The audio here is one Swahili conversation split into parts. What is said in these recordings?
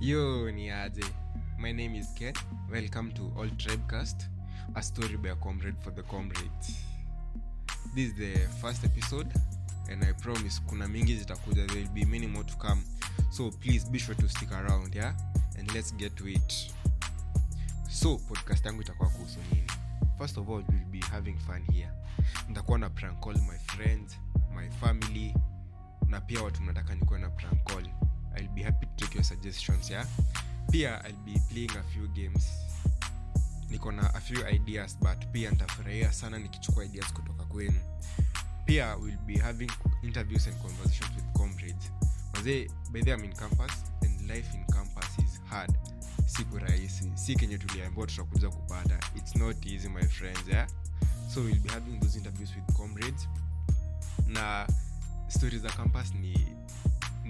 yo ni aje. My name is ken. Welcome to old tribecast a story by a comrade for the comrade this is the first episode and i promise kuna mingi zitakuja. There will be many more to come. So please be sure to stick around yeah? And let's get to it. So podcast yangu itakuwa kuhusu nini? First of all we'll be having fun here. Nitakuwa na prank my friends my family na pia watu mnataka nikuwe na prank call i'll be happy to take your suggestions yeah. Pia i'll be playing a few games. Niko na a few ideas but pia nitafurahia sana nikichukua ideas kutoka kwenu. Pia we'll be having interviews and conversations with comrades. Mazee by the in campus and life in campus is hard. Siku rahisi. Si kenye tuliambiwa tutakuja kupata. It's not easy my friends yeah? so we'll be having those interviews with comrades. Na stori za campus ni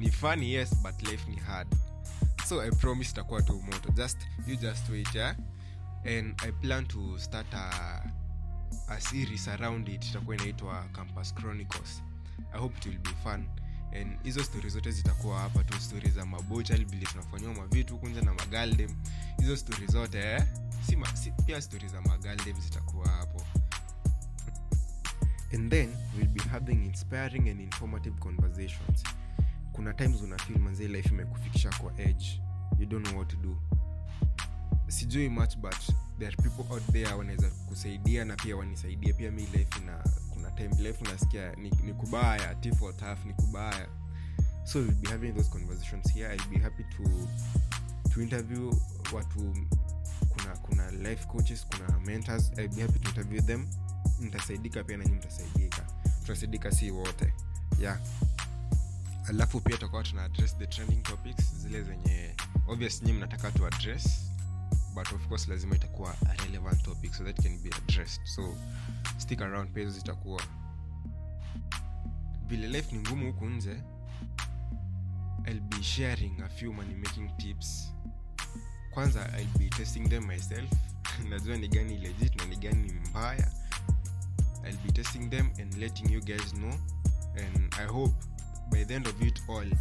ni funny yes but life ni hard. So i promise takuwa tu moto. Just you just wait yeah? and i plan to start a, a series around it. Itakuwa inaitwa campus chronicles. I hope it will be fun. And hizo stori zote zitakuwa hapa tu. Stori za mabochal vile tunafanyiwa mavitu kunja na magaldem hizo stori zote eh? si, ma, si pia stori za magaldem zitakuwa hapo. And then we'll be having inspiring and informative conversations kuna times una feel manzee life imekufikisha kwa edge. You don't know what to do. Sijui much but there are people out there wanaweza kusaidia na pia wanisaidia. Pia mi life na kuna time life unasikia ni, ni kubaya tough ni kubaya. So we'll be having those conversations here. I'll be happy to to interview watu kuna kuna life coaches kuna mentors. I'll be happy to interview them. Nitasaidika pia nanyi mtasaidika. Tutasaidika si wote. Yeah alafu pia tutakuwa tuna address the trending topics zile zenye obvious mnataka tu address but of course lazima itakuwa a relevant topic so that can be addressed. So stick around pia zitakuwa. Vile life ni ngumu huku nje i'll be sharing a few money making tips. Kwanza i'll be testing them myself. Najua ni gani legit na ni gani mbaya. I'll be testing them and letting you guys know. And i hope by the end of it all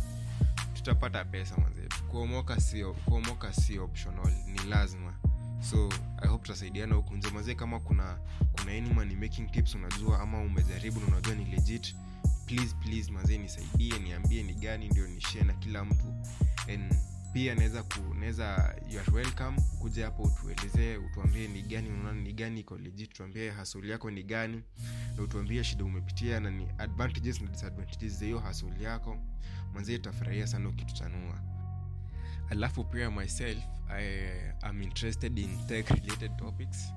tutapata pesa mwenzetu kuomoka sio kuomoka optional ni lazima. So i hope tutasaidiana huku. Nje mazee kama kuna kuna any money making tips unajua ama umejaribu na unajua ni legit please please mazee nisaidie niambie ni gani ndio nishie na kila mtu. And pia naweza naweza welcome. Kuja hapo utuelezee utuambie ni gani unaona ni gani iko legit tuambie hasuli yako ni gani na utuambie shida umepitia na ni advantages na disadvantages za hiyo hasuli yako. Mwanzie itafurahia sana ukituchanua alafu pia myself I am interested in tech related topics.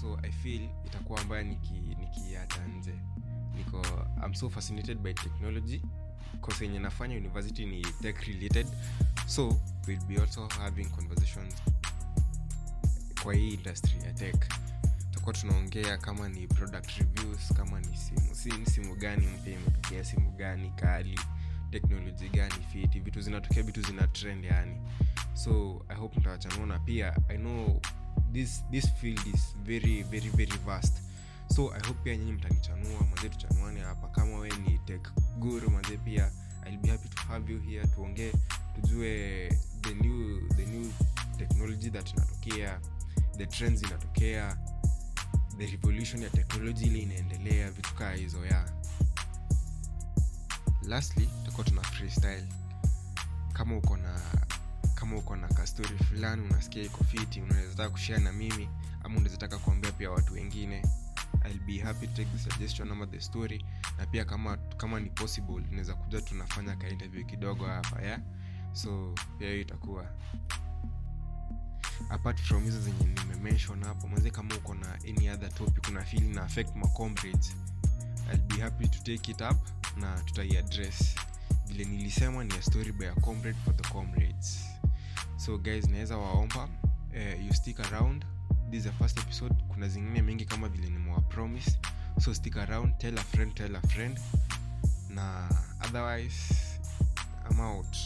So i feel itakuwa ambayo nikiacha niki nje. Niko i'm so fascinated by technology cause yenye nafanya university ni tech related. So we'll be also having conversations kwa hii industry ya tech. Tutakuwa tunaongea kama ni product reviews kama ni simu simu, simu gani mpya imetokea simu gani kali teknoloji gani fiti vitu zinatokea vitu zina trend yani so i hope mtawachanona pia i know this, this field is very very very vast. So i hope pia nyinyi mtanichanua mazee tuchanuane hapa kama we ni tech guru mazee pia ill be happy to have you here tuongee tujue the new, the new technology that inatokea the trends inatokea the revolution ya technology ile inaendelea vitu kaa hizo ya lastly tutakuwa tuna freestyle. Kama uko na kama uko na kastori fulani unasikia iko fiti unawezataka kushare na mimi ama unawezataka kuambia pia watu wengine. I'll be happy to take the suggestion ama the story na pia kama kama ni possible unaweza kuja tunafanya ka interview kidogo hapa ya so hiyo itakuwa. Apart from hizo zenye nimemention hapo mwanze kama uko na any other topic una feel na affect my comrades I'll be happy to take it up na tutaiaddress. Vile nilisema ni a story by a comrade for the comrades. So guys naweza waomba uh, you stick around. This is the first episode. Kuna zingine mengi kama vile nimewa so stick around tell a friend tell a friend. Na otherwise i'm out